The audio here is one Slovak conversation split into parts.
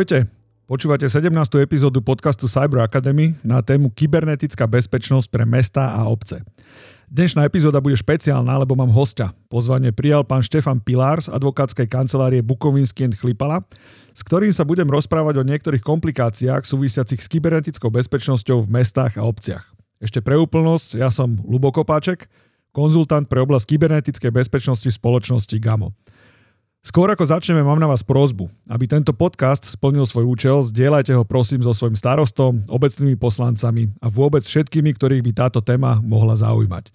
Ahojte, počúvate 17. epizódu podcastu Cyber Academy na tému kybernetická bezpečnosť pre mesta a obce. Dnešná epizóda bude špeciálna, lebo mám hostia. Pozvanie prijal pán Štefan Pilár z advokátskej kancelárie Bukovinsky Chlipala, s ktorým sa budem rozprávať o niektorých komplikáciách súvisiacich s kybernetickou bezpečnosťou v mestách a obciach. Ešte pre úplnosť, ja som Lubo Kopáček, konzultant pre oblasť kybernetickej bezpečnosti spoločnosti GAMO. Skôr ako začneme, mám na vás prozbu. Aby tento podcast splnil svoj účel, zdieľajte ho prosím so svojím starostom, obecnými poslancami a vôbec všetkými, ktorých by táto téma mohla zaujímať.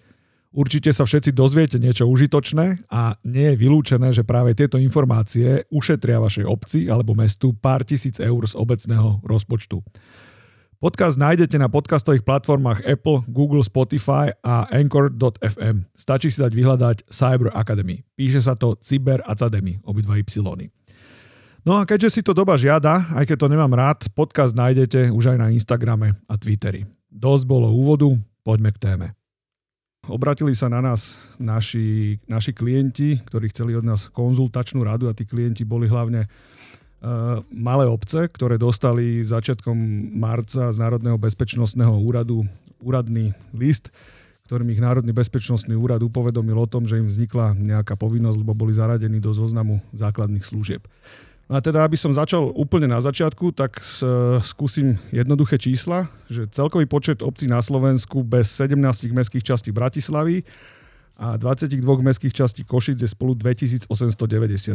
Určite sa všetci dozviete niečo užitočné a nie je vylúčené, že práve tieto informácie ušetria vašej obci alebo mestu pár tisíc eur z obecného rozpočtu. Podcast nájdete na podcastových platformách Apple, Google, Spotify a Anchor.fm. Stačí si dať vyhľadať Cyber Academy. Píše sa to Cyber Academy, obidva Y. No a keďže si to doba žiada, aj keď to nemám rád, podcast nájdete už aj na Instagrame a Twitteri. Dosť bolo úvodu, poďme k téme. Obratili sa na nás naši, naši klienti, ktorí chceli od nás konzultačnú radu a tí klienti boli hlavne malé obce, ktoré dostali začiatkom marca z Národného bezpečnostného úradu úradný list, ktorým ich Národný bezpečnostný úrad upovedomil o tom, že im vznikla nejaká povinnosť, lebo boli zaradení do zoznamu základných služieb. No a teda, aby som začal úplne na začiatku, tak skúsim jednoduché čísla, že celkový počet obcí na Slovensku bez 17 mestských častí Bratislavy a 22 mestských častí Košic je spolu 2890.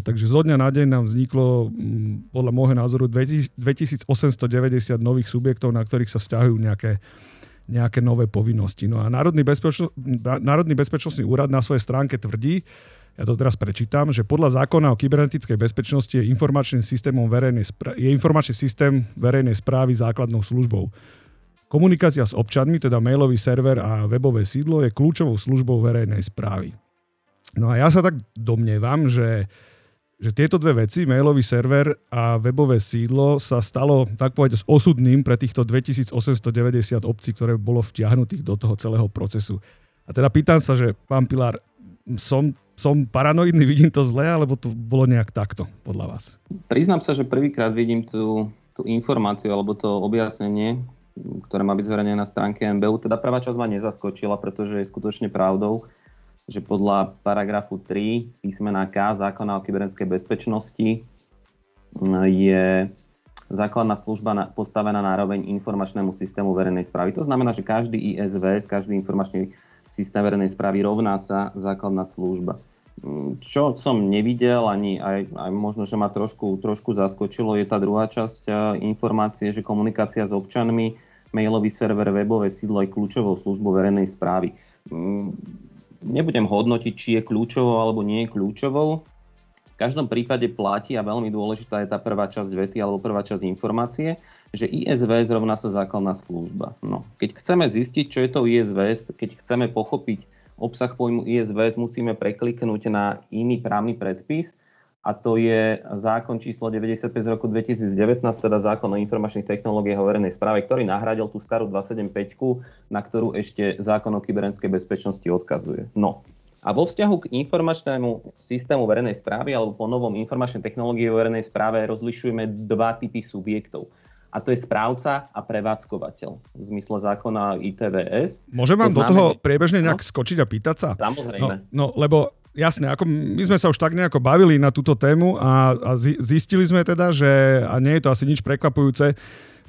Takže zo dňa na deň nám vzniklo mm, podľa môjho názoru 2890 nových subjektov, na ktorých sa vzťahujú nejaké, nejaké nové povinnosti. No a Národný, bezpečno, Národný bezpečnostný úrad na svojej stránke tvrdí, ja to teraz prečítam, že podľa zákona o kybernetickej bezpečnosti je informačný, systémom verejnej, je informačný systém verejnej správy základnou službou. Komunikácia s občanmi, teda mailový server a webové sídlo, je kľúčovou službou verejnej správy. No a ja sa tak domnievam, že, že tieto dve veci, mailový server a webové sídlo, sa stalo, tak povedať, osudným pre týchto 2890 obcí, ktoré bolo vtiahnutých do toho celého procesu. A teda pýtam sa, že pán Pilár, som, som paranoidný, vidím to zle, alebo to bolo nejak takto, podľa vás? Priznám sa, že prvýkrát vidím tú, tú informáciu alebo to objasnenie, ktoré má byť zverejnené na stránke MBU. Teda prvá časť ma nezaskočila, pretože je skutočne pravdou, že podľa paragrafu 3 písmená K zákona o kybernetickej bezpečnosti je základná služba postavená nároveň informačnému systému verejnej správy. To znamená, že každý ISV, každý informačný systém verejnej správy rovná sa základná služba. Čo som nevidel, ani aj, aj možno, že ma trošku, trošku zaskočilo, je tá druhá časť e, informácie, že komunikácia s občanmi, mailový server, webové sídlo aj kľúčovou službou verejnej správy. Mm, nebudem hodnotiť, či je kľúčovou alebo nie je kľúčovou. V každom prípade platí a veľmi dôležitá je tá prvá časť vety alebo prvá časť informácie, že ISV zrovna sa základná služba. No, keď chceme zistiť, čo je to ISV, keď chceme pochopiť obsah pojmu ISVS musíme prekliknúť na iný právny predpis a to je zákon číslo 95 z roku 2019, teda zákon o informačných technológiách o verejnej správe, ktorý nahradil tú starú 275, na ktorú ešte zákon o kybernetickej bezpečnosti odkazuje. No, a vo vzťahu k informačnému systému verejnej správy alebo po novom informačnej technológie o verejnej správe rozlišujeme dva typy subjektov a to je správca a prevádzkovateľ v zmysle zákona ITVS. Môžem vám to znamená, do toho priebežne nejak no? skočiť a pýtať sa? Samozrejme. No, no lebo jasne, ako my sme sa už tak nejako bavili na túto tému a, a zistili sme teda, že, a nie je to asi nič prekvapujúce,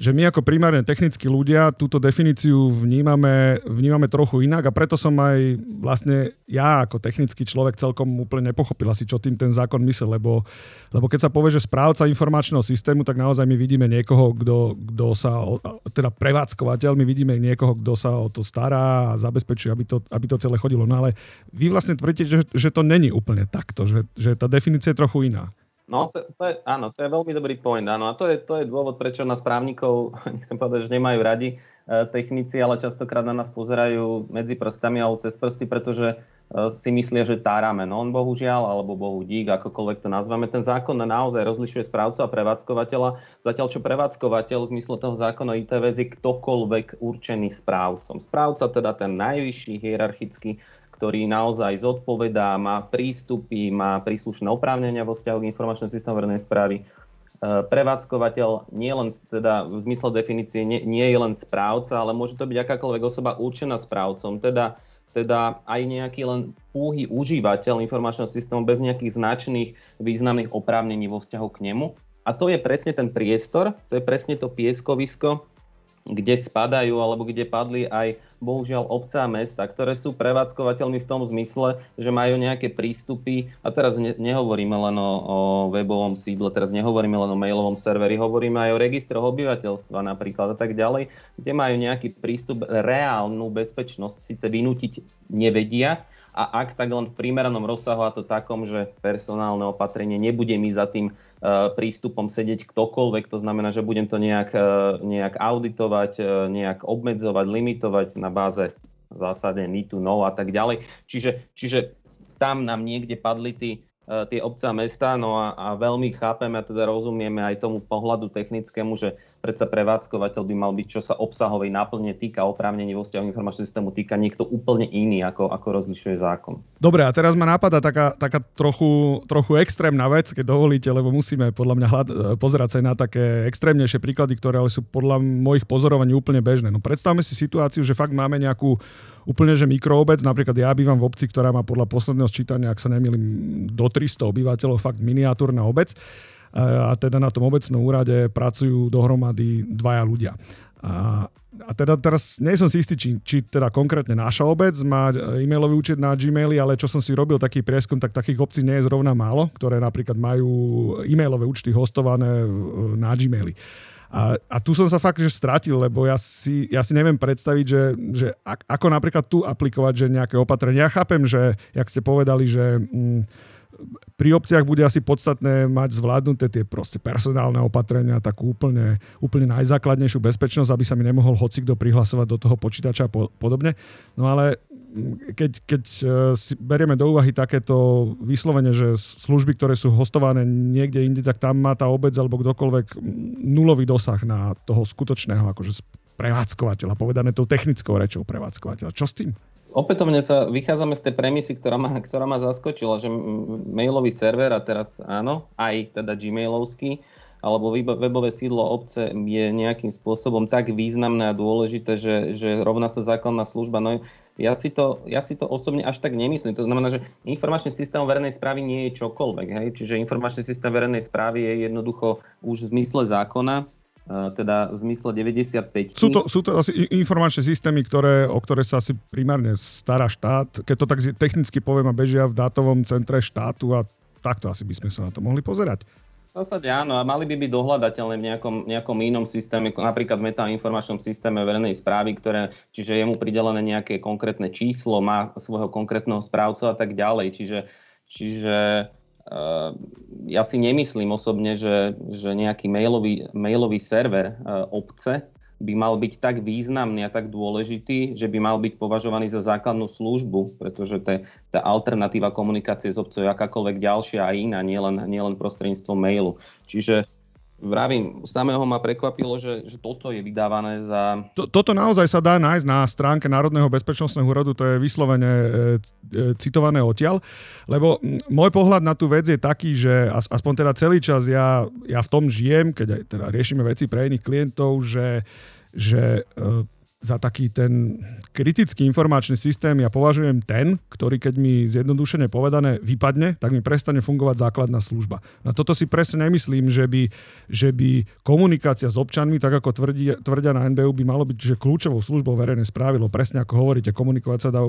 že my ako primárne technickí ľudia túto definíciu vnímame, vnímame trochu inak a preto som aj vlastne ja ako technický človek celkom úplne nepochopil asi, čo tým ten zákon myslel, lebo, lebo keď sa povie, že správca informačného systému, tak naozaj my vidíme niekoho, kto, kto sa, teda prevádzkovateľ, my vidíme niekoho, kto sa o to stará a zabezpečuje, aby to, aby to celé chodilo. No ale vy vlastne tvrdíte, že, že to není úplne takto, že, že tá definícia je trochu iná. No, to, to je, áno, to je veľmi dobrý point. Áno, a to je, to je dôvod, prečo nás právnikov, nechcem povedať, že nemajú radi e, technici, ale častokrát na nás pozerajú medzi prstami alebo cez prsty, pretože e, si myslia, že tárame. No on bohužiaľ, alebo bohu dík, akokoľvek to nazveme, ten zákon naozaj rozlišuje správcu a prevádzkovateľa, zatiaľ čo prevádzkovateľ v zmysle toho zákona ITVZ je ktokoľvek určený správcom. Správca teda ten najvyšší hierarchický ktorý naozaj zodpovedá, má prístupy, má príslušné oprávnenia vo vzťahu k informačnému systému verejnej správy. prevádzkovateľ nie len teda v zmysle definície nie, nie je len správca, ale môže to byť akákoľvek osoba určená správcom, teda, teda aj nejaký len púhy užívateľ informačného systému bez nejakých značných významných oprávnení vo vzťahu k nemu. A to je presne ten priestor, to je presne to pieskovisko, kde spadajú alebo kde padli aj bohužiaľ obce a mesta, ktoré sú prevádzkovateľmi v tom zmysle, že majú nejaké prístupy, a teraz ne, nehovoríme len o, o webovom sídle, teraz nehovoríme len o mailovom serveri, hovoríme aj o registroch obyvateľstva napríklad a tak ďalej, kde majú nejaký prístup, reálnu bezpečnosť síce vynútiť nevedia, a ak tak len v primeranom rozsahu a to takom, že personálne opatrenie nebude mi za tým prístupom sedieť ktokoľvek, to znamená, že budem to nejak, uh, nejak auditovať, uh, nejak obmedzovať, limitovať na báze v zásade to know a tak ďalej. Čiže, čiže tam nám niekde padli tí tie obce a mesta, no a, a veľmi chápeme a teda rozumieme aj tomu pohľadu technickému, že predsa prevádzkovateľ by mal byť, čo sa obsahovej náplne týka oprávnení vo vzťahu informačného systému, týka niekto úplne iný, ako, ako rozlišuje zákon. Dobre, a teraz ma napadá taká, taká trochu, trochu extrémna vec, keď dovolíte, lebo musíme podľa mňa hľad, pozerať sa aj na také extrémnejšie príklady, ktoré ale sú podľa mojich pozorovaní úplne bežné. No predstavme si situáciu, že fakt máme nejakú úplne že mikroobec. Napríklad ja bývam v obci, ktorá má podľa posledného sčítania, ak sa nemýlim, do 300 obyvateľov, fakt miniatúrna obec. A teda na tom obecnom úrade pracujú dohromady dvaja ľudia. A, a teda teraz nie som si istý, či, či teda konkrétne naša obec má e-mailový účet na Gmaili, ale čo som si robil taký prieskum, tak takých obcí nie je zrovna málo, ktoré napríklad majú e-mailové účty hostované na Gmaili. A, a tu som sa fakt že stratil, lebo ja si, ja si neviem predstaviť, že, že ako napríklad tu aplikovať že nejaké opatrenia. Ja chápem, že, jak ste povedali, že... Mm, pri obciach bude asi podstatné mať zvládnuté tie proste personálne opatrenia, takú úplne, úplne najzákladnejšiu bezpečnosť, aby sa mi nemohol hocikto prihlasovať do toho počítača a po, podobne. No ale keď, keď e, si berieme do úvahy takéto vyslovene, že služby, ktoré sú hostované niekde inde, tak tam má tá obec alebo kdokoľvek nulový dosah na toho skutočného akože prevádzkovateľa, povedané tou technickou rečou prevádzkovateľa. Čo s tým? Opätovne sa vychádzame z tej premisy, ktorá ma, ktorá ma zaskočila, že mailový server, a teraz áno, aj teda gmailovský, alebo webové sídlo obce je nejakým spôsobom tak významné a dôležité, že, že rovná sa základná služba. No ja si, to, ja si to osobne až tak nemyslím. To znamená, že informačný systém verejnej správy nie je čokoľvek. Hej? Čiže informačný systém verejnej správy je jednoducho už v zmysle zákona, teda v zmysle 95. Sú to, sú to asi informačné systémy, ktoré, o ktoré sa asi primárne stará štát. Keď to tak technicky poviem a bežia v dátovom centre štátu a takto asi by sme sa na to mohli pozerať. V zásade áno, a mali by byť dohľadateľné v nejakom, nejakom inom systéme, napríklad v metainformačnom systéme verejnej správy, ktoré, čiže je mu pridelené nejaké konkrétne číslo, má svojho konkrétneho správcu a tak ďalej. Čiže, čiže ja si nemyslím osobne, že, že nejaký mailový, mailový server uh, obce by mal byť tak významný a tak dôležitý, že by mal byť považovaný za základnú službu, pretože tá alternatíva komunikácie s obcov je akákoľvek ďalšia a iná, nielen, nielen prostredníctvom mailu. Čiže vravím, samého ma prekvapilo, že, že toto je vydávané za... Toto naozaj sa dá nájsť na stránke Národného bezpečnostného úradu, to je vyslovene e, e, citované odtiaľ, lebo môj pohľad na tú vec je taký, že aspoň teda celý čas ja, ja v tom žijem, keď aj teda riešime veci pre iných klientov, že, že e, za taký ten kritický informačný systém ja považujem ten, ktorý keď mi zjednodušene povedané vypadne, tak mi prestane fungovať základná služba. Na toto si presne nemyslím, že by, že by komunikácia s občanmi, tak ako tvrdí, tvrdia na NBU, by malo byť že kľúčovou službou verejnej správy, presne ako hovoríte, komunikovať sa dá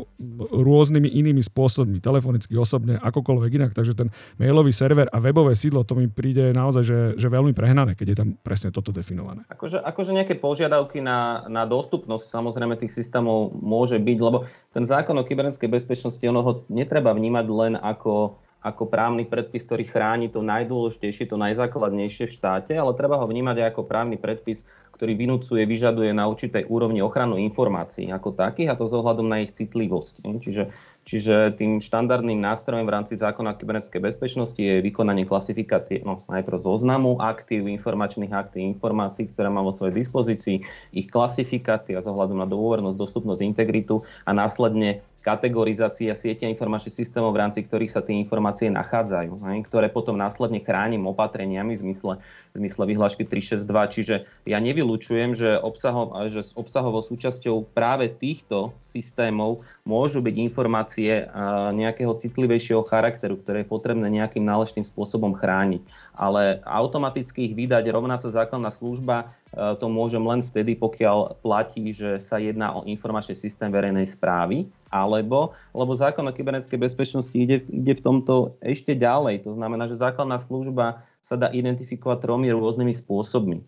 rôznymi inými spôsobmi, telefonicky, osobne, akokoľvek inak. Takže ten mailový server a webové sídlo, to mi príde naozaj, že, že veľmi prehnané, keď je tam presne toto definované. Akože, akože nejaké požiadavky na, na dostupnosť samozrejme tých systémov môže byť, lebo ten zákon o kybernetickej bezpečnosti, ono ho netreba vnímať len ako, ako právny predpis, ktorý chráni to najdôležitejšie, to najzákladnejšie v štáte, ale treba ho vnímať aj ako právny predpis, ktorý vynúcuje, vyžaduje na určitej úrovni ochranu informácií ako takých a to s ohľadom na ich citlivosť. Čiže Čiže tým štandardným nástrojom v rámci zákona kybernetickej bezpečnosti je vykonanie klasifikácie no, najprv zoznamu aktív, informačných aktív, informácií, ktoré má vo svojej dispozícii, ich klasifikácia z ohľadom na dôvernosť, dostupnosť, integritu a následne kategorizácia sieťa informačných systémov, v rámci ktorých sa tie informácie nachádzajú, hej, ktoré potom následne chránim opatreniami v zmysle, v zmysle vyhlášky 362. Čiže ja nevylučujem, že, obsahov, že s obsahovou súčasťou práve týchto systémov môžu byť informácie nejakého citlivejšieho charakteru, ktoré je potrebné nejakým náležitým spôsobom chrániť. Ale automaticky ich vydať rovná sa základná služba to môžem len vtedy, pokiaľ platí, že sa jedná o informačný systém verejnej správy, alebo, lebo zákon o kybernetickej bezpečnosti ide, ide v tomto ešte ďalej. To znamená, že základná služba sa dá identifikovať tromi rôznymi spôsobmi.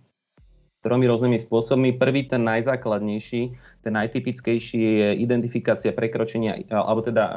Tromi rôznymi spôsobmi. Prvý, ten najzákladnejší, ten najtypickejší je identifikácia prekročenia, alebo teda e,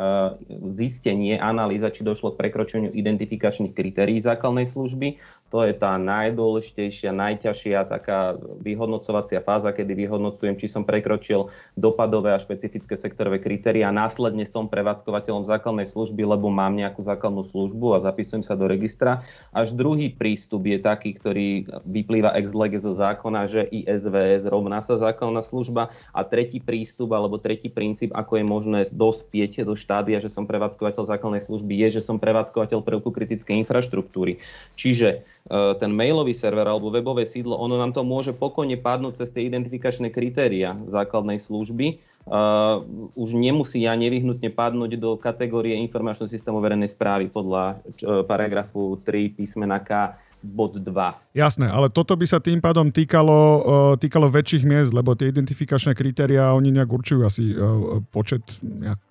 zistenie, analýza, či došlo k prekročeniu identifikačných kritérií základnej služby. To je tá najdôležitejšia, najťažšia taká vyhodnocovacia fáza, kedy vyhodnocujem, či som prekročil dopadové a špecifické sektorové kritéria. Následne som prevádzkovateľom základnej služby, lebo mám nejakú základnú službu a zapisujem sa do registra. Až druhý prístup je taký, ktorý vyplýva ex lege zo zákona, že ISVS rovná sa základná služba. A tretí prístup alebo tretí princíp, ako je možné dospieť do štádia, že som prevádzkovateľ základnej služby, je, že som prevádzkovateľ prvku kritickej infraštruktúry. Čiže E, ten mailový server alebo webové sídlo, ono nám to môže pokojne padnúť cez tie identifikačné kritéria základnej služby. Uh, už nemusí ja nevyhnutne padnúť do kategórie informačného systému verejnej správy podľa uh, paragrafu 3 písmena K bod 2. Jasné, ale toto by sa tým pádom týkalo, uh, týkalo väčších miest, lebo tie identifikačné kritéria, oni nejak určujú asi uh, počet,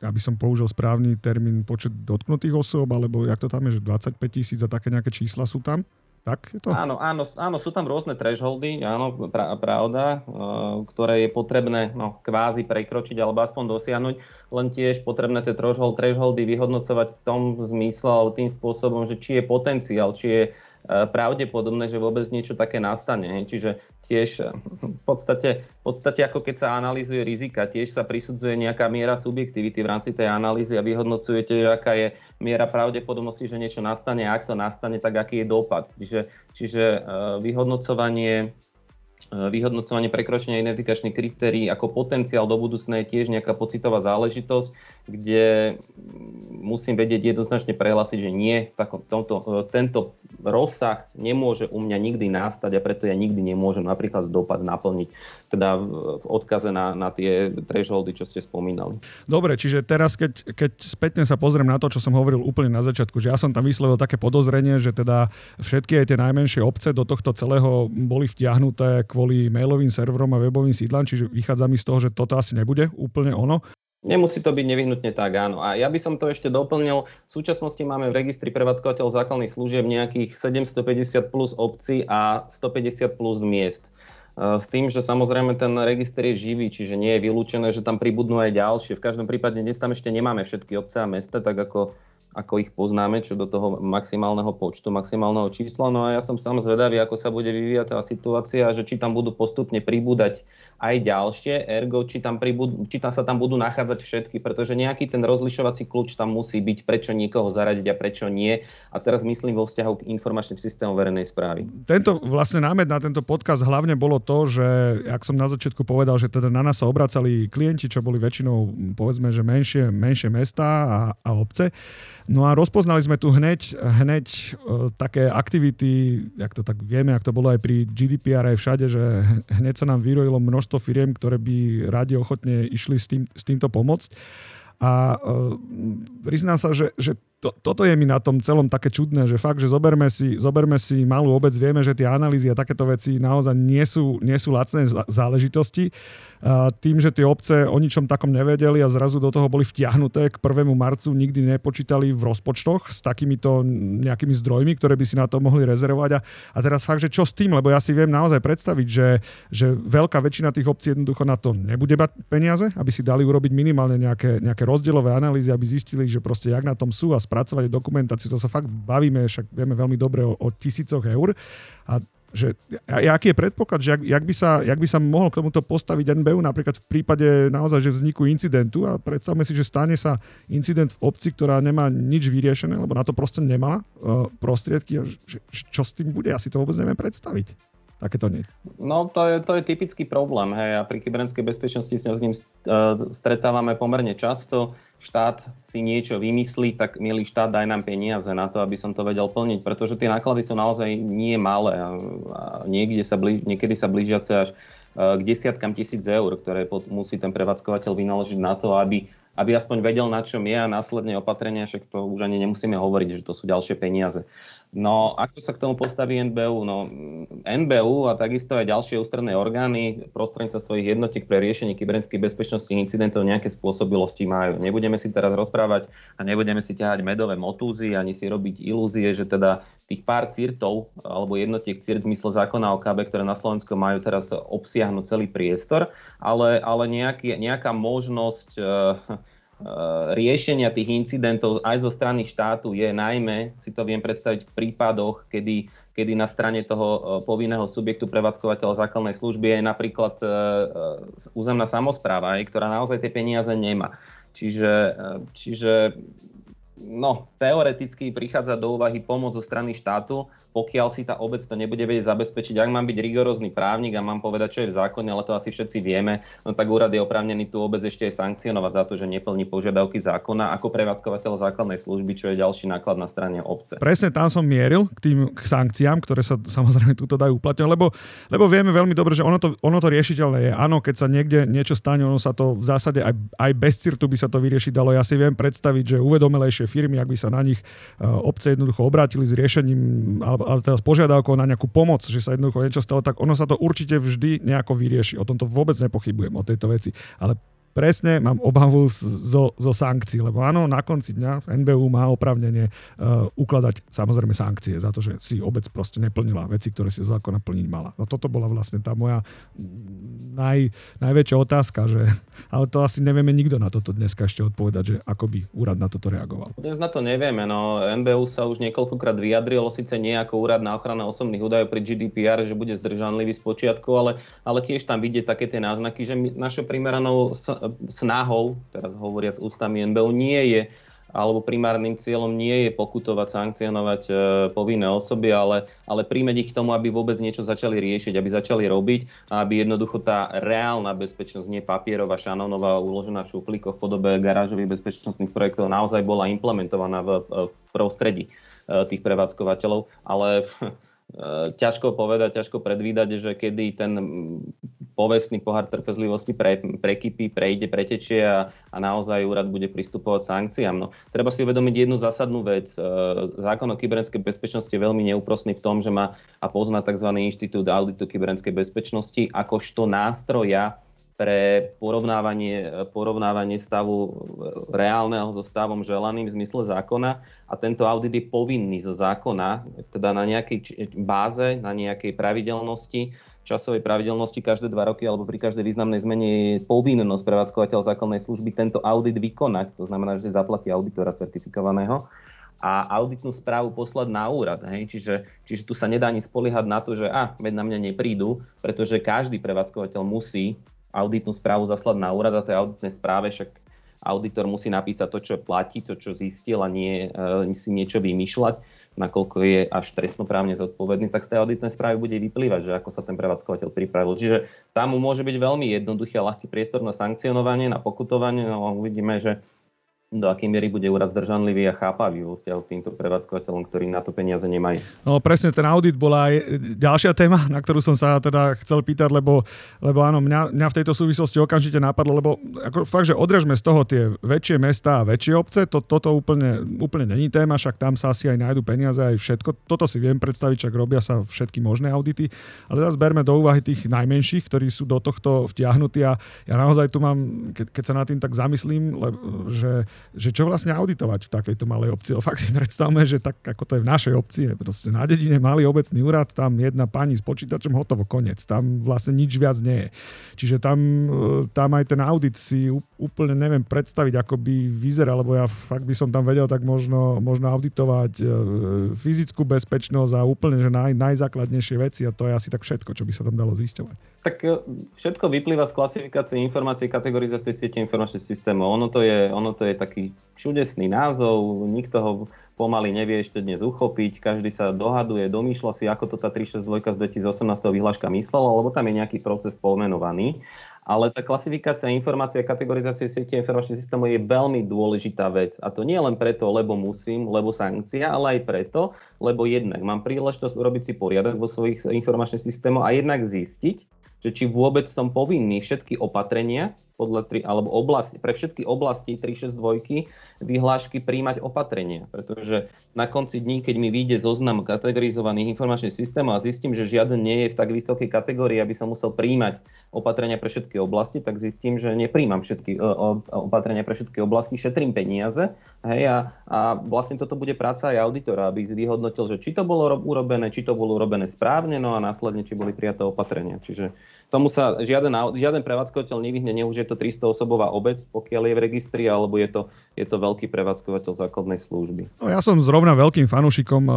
aby som použil správny termín, počet dotknutých osôb, alebo jak to tam je, že 25 tisíc a také nejaké čísla sú tam? Tak je to? Áno, áno, áno, sú tam rôzne thresholdy, áno, pra, pravda, uh, ktoré je potrebné no, kvázi prekročiť alebo aspoň dosiahnuť, len tiež potrebné tie threshold, thresholdy vyhodnocovať v tom zmysle alebo tým spôsobom, že či je potenciál, či je pravdepodobné, že vôbec niečo také nastane. Čiže tiež eh, v podstate, v podstate ako keď sa analýzuje rizika, tiež sa prisudzuje nejaká miera subjektivity v rámci tej analýzy a vyhodnocujete, aká je miera pravdepodobnosti, že niečo nastane a ak to nastane, tak aký je dopad. Čiže, čiže eh, vyhodnocovanie eh, vyhodnocovanie prekročenia identifikačných kritérií ako potenciál do budúcna je tiež nejaká pocitová záležitosť, kde musím vedieť jednoznačne prehlásiť, že nie, takom, tomto, tento rozsah nemôže u mňa nikdy nastať a preto ja nikdy nemôžem napríklad dopad naplniť, teda v odkaze na, na tie thresholdy, čo ste spomínali. Dobre, čiže teraz, keď, keď spätne sa pozriem na to, čo som hovoril úplne na začiatku, že ja som tam vyslovil také podozrenie, že teda všetky aj tie najmenšie obce do tohto celého boli vtiahnuté kvôli mailovým serverom a webovým sídlam, čiže vychádza mi z toho, že toto asi nebude úplne ono. Nemusí to byť nevyhnutne tak, áno. A ja by som to ešte doplnil. V súčasnosti máme v registri prevádzkovateľov základných služieb nejakých 750 plus obcí a 150 plus miest. E, s tým, že samozrejme ten register je živý, čiže nie je vylúčené, že tam pribudnú aj ďalšie. V každom prípade dnes tam ešte nemáme všetky obce a mesta, tak ako, ako ich poznáme, čo do toho maximálneho počtu, maximálneho čísla. No a ja som sám zvedavý, ako sa bude vyvíjať tá situácia, že či tam budú postupne pribúdať aj ďalšie, ergo či tam, pribud- či tam sa tam budú nachádzať všetky, pretože nejaký ten rozlišovací kľúč tam musí byť, prečo niekoho zaradiť a prečo nie. A teraz myslím vo vzťahu k informačným systémom verejnej správy. Tento vlastne námed na tento podcast hlavne bolo to, že, ak som na začiatku povedal, že teda na nás sa obracali klienti, čo boli väčšinou povedzme, že menšie, menšie mesta a, a obce. No a rozpoznali sme tu hneď, hneď uh, také aktivity, jak to tak vieme, ak to bolo aj pri GDPR aj všade, že hneď sa nám vyrojilo množstvo firiem, ktoré by radi ochotne išli s, tým, s týmto pomôcť. A uh, priznám sa, že, že to, toto je mi na tom celom také čudné, že fakt, že zoberme si, zoberme si malú obec, vieme, že tie analýzy a takéto veci naozaj nie sú, nie sú lacné záležitosti. A tým, že tie obce o ničom takom nevedeli a zrazu do toho boli vtiahnuté k 1. marcu, nikdy nepočítali v rozpočtoch s takýmito nejakými zdrojmi, ktoré by si na to mohli rezervovať. A, a teraz fakt, že čo s tým? Lebo ja si viem naozaj predstaviť, že, že veľká väčšina tých obcí jednoducho na to nebude mať peniaze, aby si dali urobiť minimálne nejaké, nejaké rozdielové analýzy, aby zistili, že proste jak na tom sú a spracovať dokumentáciu, to sa fakt bavíme, však vieme veľmi dobre o, o tisícoch eur. A že aký je predpoklad, že jak, jak, by sa, jak by sa mohol k tomuto postaviť NBU napríklad v prípade naozaj, že vzniku incidentu a predstavme si, že stane sa incident v obci, ktorá nemá nič vyriešené, lebo na to proste nemá uh, prostriedky a že, čo s tým bude, ja si to vôbec neviem predstaviť. Takéto nie. No to je, to je typický problém. Hej. A pri kybernetickej bezpečnosti sa s ním uh, stretávame pomerne často. Štát si niečo vymyslí, tak milý štát, daj nám peniaze na to, aby som to vedel plniť, pretože tie náklady sú naozaj nie malé. A, niekde sa blíž, niekedy sa blížiace až uh, k desiatkam tisíc eur, ktoré musí ten prevádzkovateľ vynaložiť na to, aby aby aspoň vedel, na čom je a následne opatrenia, však to už ani nemusíme hovoriť, že to sú ďalšie peniaze. No, ako sa k tomu postaví NBU? No, NBU a takisto aj ďalšie ústredné orgány prostredníctvom svojich jednotiek pre riešenie kybernetickej bezpečnosti incidentov nejaké spôsobilosti majú. Nebudeme si teraz rozprávať a nebudeme si ťahať medové motúzy ani si robiť ilúzie, že teda tých pár cirtov alebo jednotiek CIRT v zmysle zákona o KB, ktoré na Slovensku majú teraz obsiahnuť celý priestor, ale, ale nejaký, nejaká možnosť e, riešenia tých incidentov aj zo strany štátu je najmä, si to viem predstaviť v prípadoch, kedy, kedy na strane toho e, povinného subjektu prevádzkovateľa základnej služby je napríklad e, územná samozpráva, ktorá naozaj tie peniaze nemá. Čiže, čiže no, teoreticky prichádza do úvahy pomoc zo strany štátu, pokiaľ si tá obec to nebude vedieť zabezpečiť. Ak mám byť rigorózny právnik a mám povedať, čo je v zákone, ale to asi všetci vieme, no tak úrad je oprávnený tú obec ešte aj sankcionovať za to, že neplní požiadavky zákona ako prevádzkovateľ základnej služby, čo je ďalší náklad na strane obce. Presne tam som mieril k tým k sankciám, ktoré sa samozrejme túto dajú uplatňovať, lebo, lebo vieme veľmi dobre, že ono to, ono to riešiteľné je. Áno, keď sa niekde niečo stane, ono sa to v zásade aj, aj bez cirtu by sa to vyriešiť dalo. Ja si viem predstaviť, že uvedomelejšie firmy, ak by sa na nich e, obce jednoducho obrátili s riešením alebo, ale s požiadavkou na nejakú pomoc, že sa jednoducho niečo stalo, tak ono sa to určite vždy nejako vyrieši. O tomto vôbec nepochybujem, o tejto veci. Ale presne mám obavu zo, zo sankcií, lebo áno, na konci dňa NBU má opravnenie uh, ukladať samozrejme sankcie za to, že si obec proste neplnila veci, ktoré si zo zákona plniť mala. No toto bola vlastne tá moja naj, najväčšia otázka, že, ale to asi nevieme nikto na toto dneska ešte odpovedať, že ako by úrad na toto reagoval. Dnes na to nevieme, no NBU sa už niekoľkokrát vyjadrilo, síce nie ako úrad na ochranu osobných údajov pri GDPR, že bude zdržanlivý z počiatku, ale, ale tiež tam vidieť také tie náznaky, že našou primeranou snahou, teraz hovoriac ústami NBU, nie je alebo primárnym cieľom nie je pokutovať, sankcionovať e, povinné osoby, ale, ale príjmeť ich k tomu, aby vôbec niečo začali riešiť, aby začali robiť a aby jednoducho tá reálna bezpečnosť, nie papierová, šanónová, uložená v šuplíkoch v podobe garážových bezpečnostných projektov naozaj bola implementovaná v, v prostredí e, tých prevádzkovateľov, ale ťažko povedať, ťažko predvídať, že kedy ten povestný pohár trpezlivosti pre, prekypí, prejde, pretečie a, a naozaj úrad bude pristupovať sankciám. No, treba si uvedomiť jednu zásadnú vec. E, zákon o kybernetickej bezpečnosti je veľmi neúprosný v tom, že má a pozná tzv. inštitút auditu kybernetickej bezpečnosti akožto nástroja pre porovnávanie, porovnávanie stavu reálneho so stavom želaným v zmysle zákona a tento audit je povinný zo zákona, teda na nejakej báze, na nejakej pravidelnosti, časovej pravidelnosti každé dva roky alebo pri každej významnej zmene je povinnosť prevádzkovateľ základnej služby tento audit vykonať, to znamená, že zaplatí auditora certifikovaného a auditnú správu poslať na úrad. Hej? Čiže, čiže tu sa nedá ani spoliehať na to, že a, veď na mňa neprídu, pretože každý prevádzkovateľ musí auditnú správu zaslať na úrad a tej auditnej správe však auditor musí napísať to, čo platí, to, čo zistil a nie e, si niečo vymýšľať, nakoľko je až trestnoprávne zodpovedný, tak z tej auditnej správy bude vyplývať, že ako sa ten prevádzkovateľ pripravil. Čiže tam môže byť veľmi jednoduchý a ľahký priestor na sankcionovanie, na pokutovanie, no uvidíme, že do akej miery bude úrad zdržanlivý a chápavý vo vzťahu k týmto prevádzkovateľom, ktorí na to peniaze nemajú. No presne, ten audit bola aj ďalšia téma, na ktorú som sa teda chcel pýtať, lebo, lebo áno, mňa, mňa v tejto súvislosti okamžite napadlo, lebo ako fakt, že odrežme z toho tie väčšie mesta a väčšie obce, to, toto úplne, úplne není téma, však tam sa asi aj nájdu peniaze, aj všetko. Toto si viem predstaviť, však robia sa všetky možné audity, ale teraz berme do úvahy tých najmenších, ktorí sú do tohto vtiahnutí a ja naozaj tu mám, keď, keď sa nad tým tak zamyslím, že že čo vlastne auditovať v takejto malej obci. O fakt si predstavme, že tak ako to je v našej obci, je proste na dedine malý obecný úrad, tam jedna pani s počítačom, hotovo, koniec. Tam vlastne nič viac nie je. Čiže tam, e, tam aj ten audit si úplne neviem predstaviť, ako by vyzeral, lebo ja fakt by som tam vedel tak možno, možno auditovať e, fyzickú bezpečnosť a úplne, že naj, najzákladnejšie veci a to je asi tak všetko, čo by sa tam dalo zisťovať. Tak všetko vyplýva z klasifikácie informácií kategorizácie siete informačných systémov. Ono to je, ono to je tak taký čudesný názov, nikto ho pomaly nevie ešte dnes uchopiť, každý sa dohaduje, domýšľa si, ako to tá 362 z 2018 vyhláška myslela, lebo tam je nejaký proces pomenovaný. Ale tá klasifikácia informácií a kategorizácie siete informačných systémov je veľmi dôležitá vec. A to nie len preto, lebo musím, lebo sankcia, ale aj preto, lebo jednak mám príležitosť urobiť si poriadok vo svojich informačných systémoch a jednak zistiť, že či vôbec som povinný všetky opatrenia, podľa tri, alebo oblasti, pre všetky oblasti 362 vyhlášky príjmať opatrenia. Pretože na konci dní, keď mi vyjde zoznam kategorizovaných informačných systémov a zistím, že žiaden nie je v tak vysokej kategórii, aby som musel príjmať opatrenia pre všetky oblasti, tak zistím, že nepríjmam všetky opatrenia pre všetky oblasti, šetrím peniaze. Hej, a, a vlastne toto bude práca aj auditora, aby vyhodnotil, že či to bolo urobené, či to bolo urobené správne, no a následne, či boli prijaté opatrenia. Čiže tomu sa žiaden, žiaden prevádzkovateľ nevyhne, nech už je to 300 osobová obec, pokiaľ je v registri, alebo je to, je to veľký prevádzkovateľ základnej služby. No, ja som zrovna veľkým fanúšikom uh,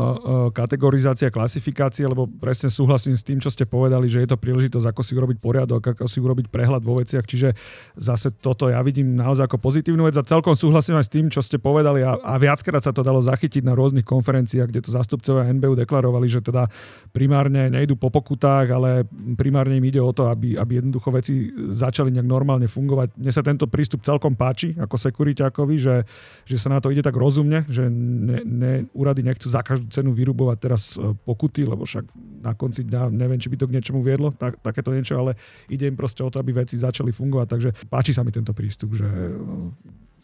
kategorizácie a klasifikácie, lebo presne súhlasím s tým, čo ste povedali, že je to príležitosť, ako si urobiť poriadok, ako si urobiť prehľad vo veciach, čiže zase toto ja vidím naozaj ako pozitívnu vec a celkom súhlasím aj s tým, čo ste povedali a, a viackrát sa to dalo zachytiť na rôznych konferenciách, kde to zástupcovia NBU deklarovali, že teda primárne nejdu po pokutách, ale primárne im ide o to, aby, aby jednoducho veci začali nejak normálne fungovať. Mne sa tento prístup celkom páči ako sekuriťákovi, že, že sa na to ide tak rozumne, že ne, ne, úrady nechcú za každú cenu vyrubovať teraz e, pokuty, lebo však na konci dňa neviem, či by to k niečomu viedlo, tak, takéto niečo, ale ide im proste o to, aby veci začali fungovať. Takže páči sa mi tento prístup, že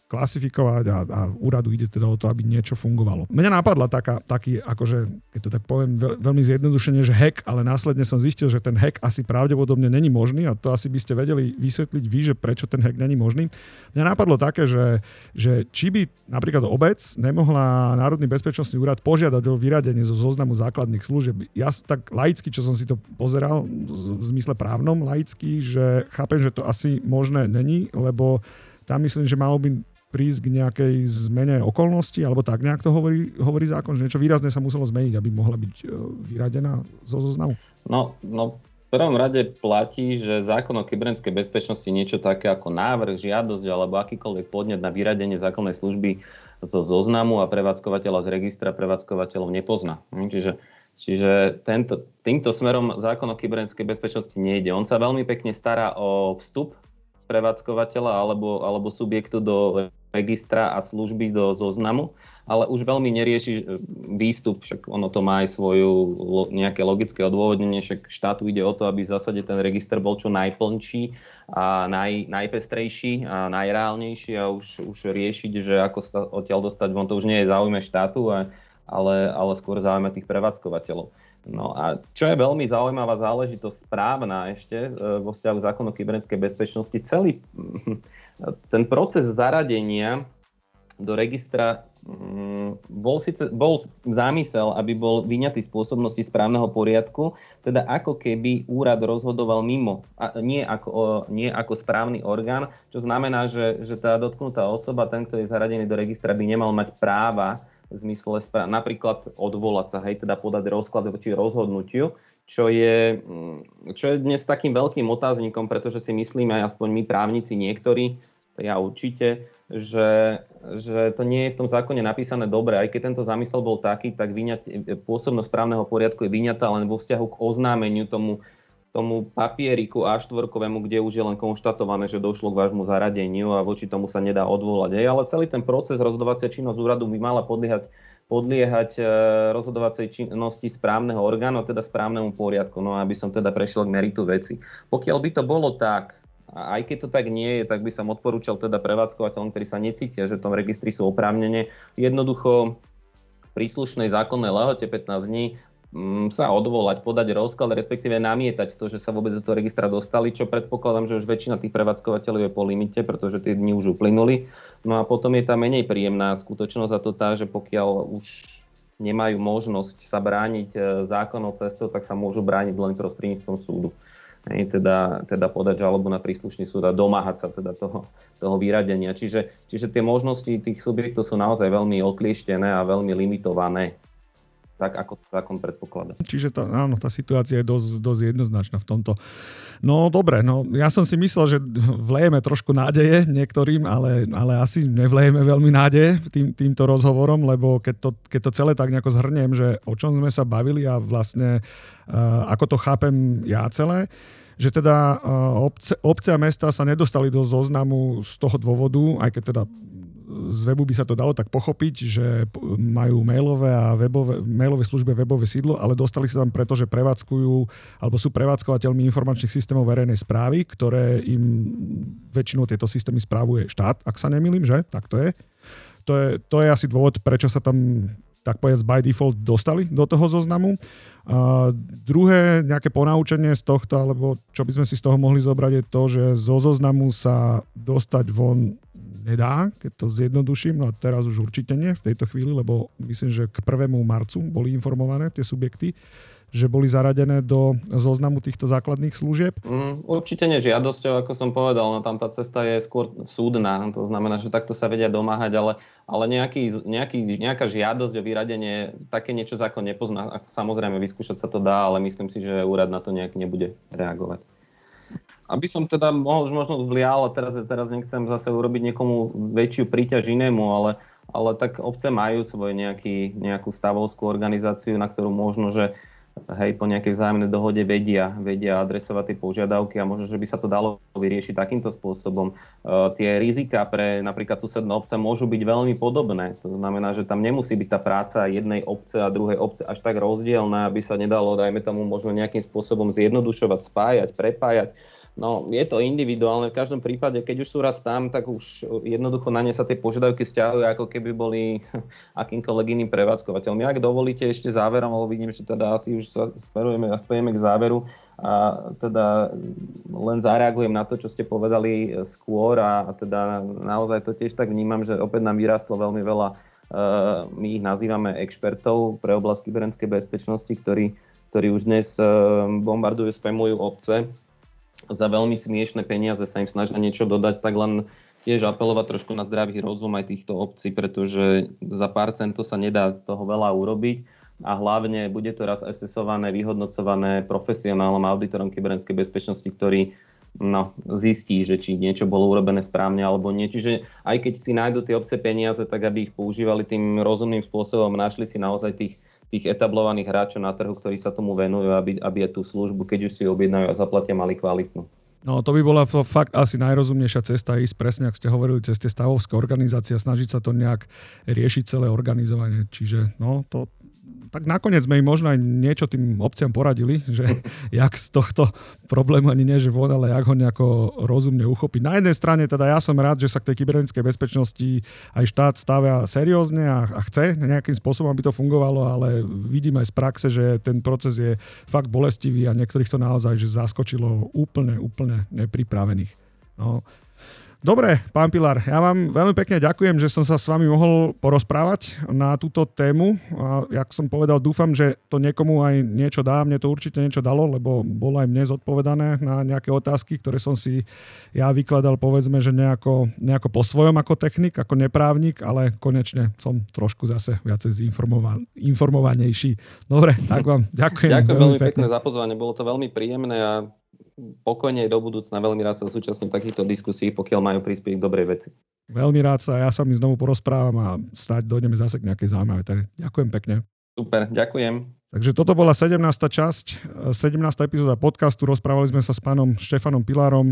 klasifikovať a, a úradu ide teda o to, aby niečo fungovalo. Mňa napadla taká, taký, akože, keď to tak poviem veľ, veľmi zjednodušene, že hack, ale následne som zistil, že ten hack asi pravdepodobne není možný a to asi by ste vedeli vysvetliť vy, že prečo ten hack není možný. Mňa napadlo také, že, že či by napríklad obec nemohla Národný bezpečnostný úrad požiadať o vyradenie zo zoznamu základných služieb. Ja tak laicky, čo som si to pozeral, v zmysle právnom laicky, že chápem, že to asi možné není, lebo tam myslím, že malo by prísť k nejakej zmene okolností, alebo tak nejak to hovorí, hovorí zákon, že niečo výrazne sa muselo zmeniť, aby mohla byť e, vyradená zo zoznamu? No, no v prvom rade platí, že zákon o kybernetickej bezpečnosti niečo také ako návrh, žiadosť alebo akýkoľvek podnet na vyradenie zákonnej služby zo zoznamu a prevádzkovateľa z registra prevádzkovateľov nepozná. Hm, čiže, čiže tento, týmto smerom zákon o kybernetickej bezpečnosti nejde. On sa veľmi pekne stará o vstup prevádzkovateľa alebo, alebo subjektu do registra a služby do zoznamu, ale už veľmi nerieši e, výstup, však ono to má aj svoju nejaké logické odôvodnenie, však štátu ide o to, aby v zásade ten register bol čo najplnší a naj, najpestrejší a najreálnejší a už, už riešiť, že ako sa odtiaľ dostať von, to už nie je záujme štátu, ale, ale skôr záujme tých prevádzkovateľov. No a čo je veľmi zaujímavá záležitosť správna ešte e, vo vzťahu zákonu kybernetickej bezpečnosti, celý ten proces zaradenia do registra mm, bol, síce, bol zámysel, aby bol vyňatý z pôsobnosti správneho poriadku, teda ako keby úrad rozhodoval mimo, a nie ako, nie ako správny orgán, čo znamená, že, že tá dotknutá osoba, ten, kto je zaradený do registra, by nemal mať práva v zmysle napríklad odvolať sa, hej, teda podať rozklad voči rozhodnutiu, čo je, mm, čo je dnes takým veľkým otáznikom, pretože si myslíme, aj aspoň my právnici niektorí, ja určite, že, že to nie je v tom zákone napísané dobre. Aj keď tento zamysel bol taký, tak vyňať, pôsobnosť právneho poriadku je vyňatá len vo vzťahu k oznámeniu tomu tomu papieriku A4, kde už je len konštatované, že došlo k vášmu zaradeniu a voči tomu sa nedá odvolať. Hej. Ale celý ten proces rozhodovacia činnosť úradu by mala podliehať, podliehať e, rozhodovacej činnosti správneho orgánu, teda správnemu poriadku, no aby som teda prešiel k meritu veci. Pokiaľ by to bolo tak, a aj keď to tak nie je, tak by som odporúčal teda prevádzkovateľom, ktorí sa necítia, že v tom registri sú oprávnene, jednoducho príslušnej zákonnej lehote 15 dní sa odvolať, podať rozklad, respektíve namietať to, že sa vôbec do toho registra dostali, čo predpokladám, že už väčšina tých prevádzkovateľov je po limite, pretože tie dni už uplynuli. No a potom je tá menej príjemná skutočnosť a to tá, že pokiaľ už nemajú možnosť sa brániť e, zákonnou cestou, tak sa môžu brániť len prostredníctvom súdu. Hej, teda, teda podať žalobu na príslušný súd a domáhať sa teda toho, toho vyradenia. Čiže, čiže tie možnosti tých subjektov sú naozaj veľmi oklieštené a veľmi limitované. Tak ako zákon predpokladá. Čiže tá, áno, tá situácia je dosť, dosť jednoznačná v tomto. No dobre, no ja som si myslel, že vlejeme trošku nádeje niektorým, ale, ale asi nevlejeme veľmi nádeje tým, týmto rozhovorom, lebo keď to, keď to celé tak nejako zhrniem, že o čom sme sa bavili a vlastne uh, ako to chápem ja celé, že teda obce, obce a mesta sa nedostali do zoznamu z toho dôvodu, aj keď teda z webu by sa to dalo tak pochopiť, že majú mailové a webové, mailové služby webové sídlo, ale dostali sa tam preto, že prevádzkujú alebo sú prevádzkovateľmi informačných systémov verejnej správy, ktoré im väčšinou tieto systémy správuje štát, ak sa nemýlim, že? Tak to je. To je, to je asi dôvod, prečo sa tam tak povedať by default dostali do toho zoznamu. A druhé nejaké ponaučenie z tohto, alebo čo by sme si z toho mohli zobrať, je to, že zo zoznamu sa dostať von nedá, keď to zjednoduším, no a teraz už určite nie v tejto chvíli, lebo myslím, že k 1. marcu boli informované tie subjekty, že boli zaradené do zoznamu týchto základných služieb? Mm, určite nie žiadosťou, ako som povedal, no tam tá cesta je skôr súdna, to znamená, že takto sa vedia domáhať, ale, ale nejaký, nejaký, nejaká žiadosť o vyradenie, také niečo zákon nepozná. Samozrejme, vyskúšať sa to dá, ale myslím si, že úrad na to nejak nebude reagovať. Aby som teda mohol možno zvlial, a teraz, teraz nechcem zase urobiť niekomu väčšiu príťaž inému, ale, ale tak obce majú svoj nejaký, nejakú stavovskú organizáciu, na ktorú možno, že hej, po nejakej vzájomnej dohode vedia, vedia adresovať tie požiadavky a možno, že by sa to dalo vyriešiť takýmto spôsobom. E, tie rizika pre napríklad susedné obce môžu byť veľmi podobné. To znamená, že tam nemusí byť tá práca jednej obce a druhej obce až tak rozdielna, aby sa nedalo, dajme tomu, možno nejakým spôsobom zjednodušovať, spájať, prepájať No, je to individuálne. V každom prípade, keď už sú raz tam, tak už jednoducho na ne sa tie požiadavky stiahujú, ako keby boli akýmkoľvek iným prevádzkovateľom. Ak dovolíte ešte záverom, lebo vidím, že teda asi už sa smerujeme a spojeme k záveru, a teda len zareagujem na to, čo ste povedali skôr a, teda naozaj to tiež tak vnímam, že opäť nám vyrastlo veľmi veľa, uh, my ich nazývame expertov pre oblasť kybernetickej bezpečnosti, ktorí, ktorí už dnes uh, bombardujú, spamujú obce za veľmi smiešné peniaze sa im snažia niečo dodať, tak len tiež apelovať trošku na zdravý rozum aj týchto obcí, pretože za pár centov sa nedá toho veľa urobiť a hlavne bude to raz asesované, vyhodnocované profesionálom auditorom kybernetickej bezpečnosti, ktorý no, zistí, že či niečo bolo urobené správne alebo nie. Čiže aj keď si nájdú tie obce peniaze, tak aby ich používali tým rozumným spôsobom, našli si naozaj tých tých etablovaných hráčov na trhu, ktorí sa tomu venujú, aby, aby tú službu, keď už si ju objednajú a zaplatia, mali kvalitnú. No to by bola fakt asi najrozumnejšia cesta ísť presne, ak ste hovorili, cez tie stavovské organizácie snažiť sa to nejak riešiť celé organizovanie. Čiže no, to, tak nakoniec sme im možno aj niečo tým obciam poradili, že jak z tohto problému ani nie, že von, ale jak ho nejako rozumne uchopiť. Na jednej strane teda ja som rád, že sa k tej kybernetickej bezpečnosti aj štát stavia seriózne a, a chce nejakým spôsobom, aby to fungovalo, ale vidím aj z praxe, že ten proces je fakt bolestivý a niektorých to naozaj že zaskočilo úplne, úplne nepripravených. No, Dobre, pán Pilar, ja vám veľmi pekne ďakujem, že som sa s vami mohol porozprávať na túto tému. A jak som povedal, dúfam, že to niekomu aj niečo dá. Mne to určite niečo dalo, lebo bolo aj mne zodpovedané na nejaké otázky, ktoré som si ja vykladal, povedzme, že nejako, nejako po svojom ako technik, ako neprávnik, ale konečne som trošku zase viacej informovanejší. Dobre, tak vám ďakujem. Ďakujem veľmi pekne za pozvanie, bolo to veľmi príjemné a pokojne do budúcna veľmi rád sa zúčastním takýchto diskusí, pokiaľ majú prispieť k dobrej veci. Veľmi rád sa, ja sa mi znovu porozprávam a snáď dojdeme zase k nejakej zaujímavej téme. Ďakujem pekne. Super, ďakujem. Takže toto bola 17. časť, 17. epizóda podcastu. Rozprávali sme sa s pánom Štefanom Pilárom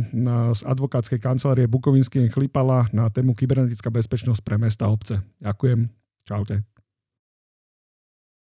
z advokátskej kancelárie Bukovinský Chlipala na tému kybernetická bezpečnosť pre mesta a obce. Ďakujem. Čaute.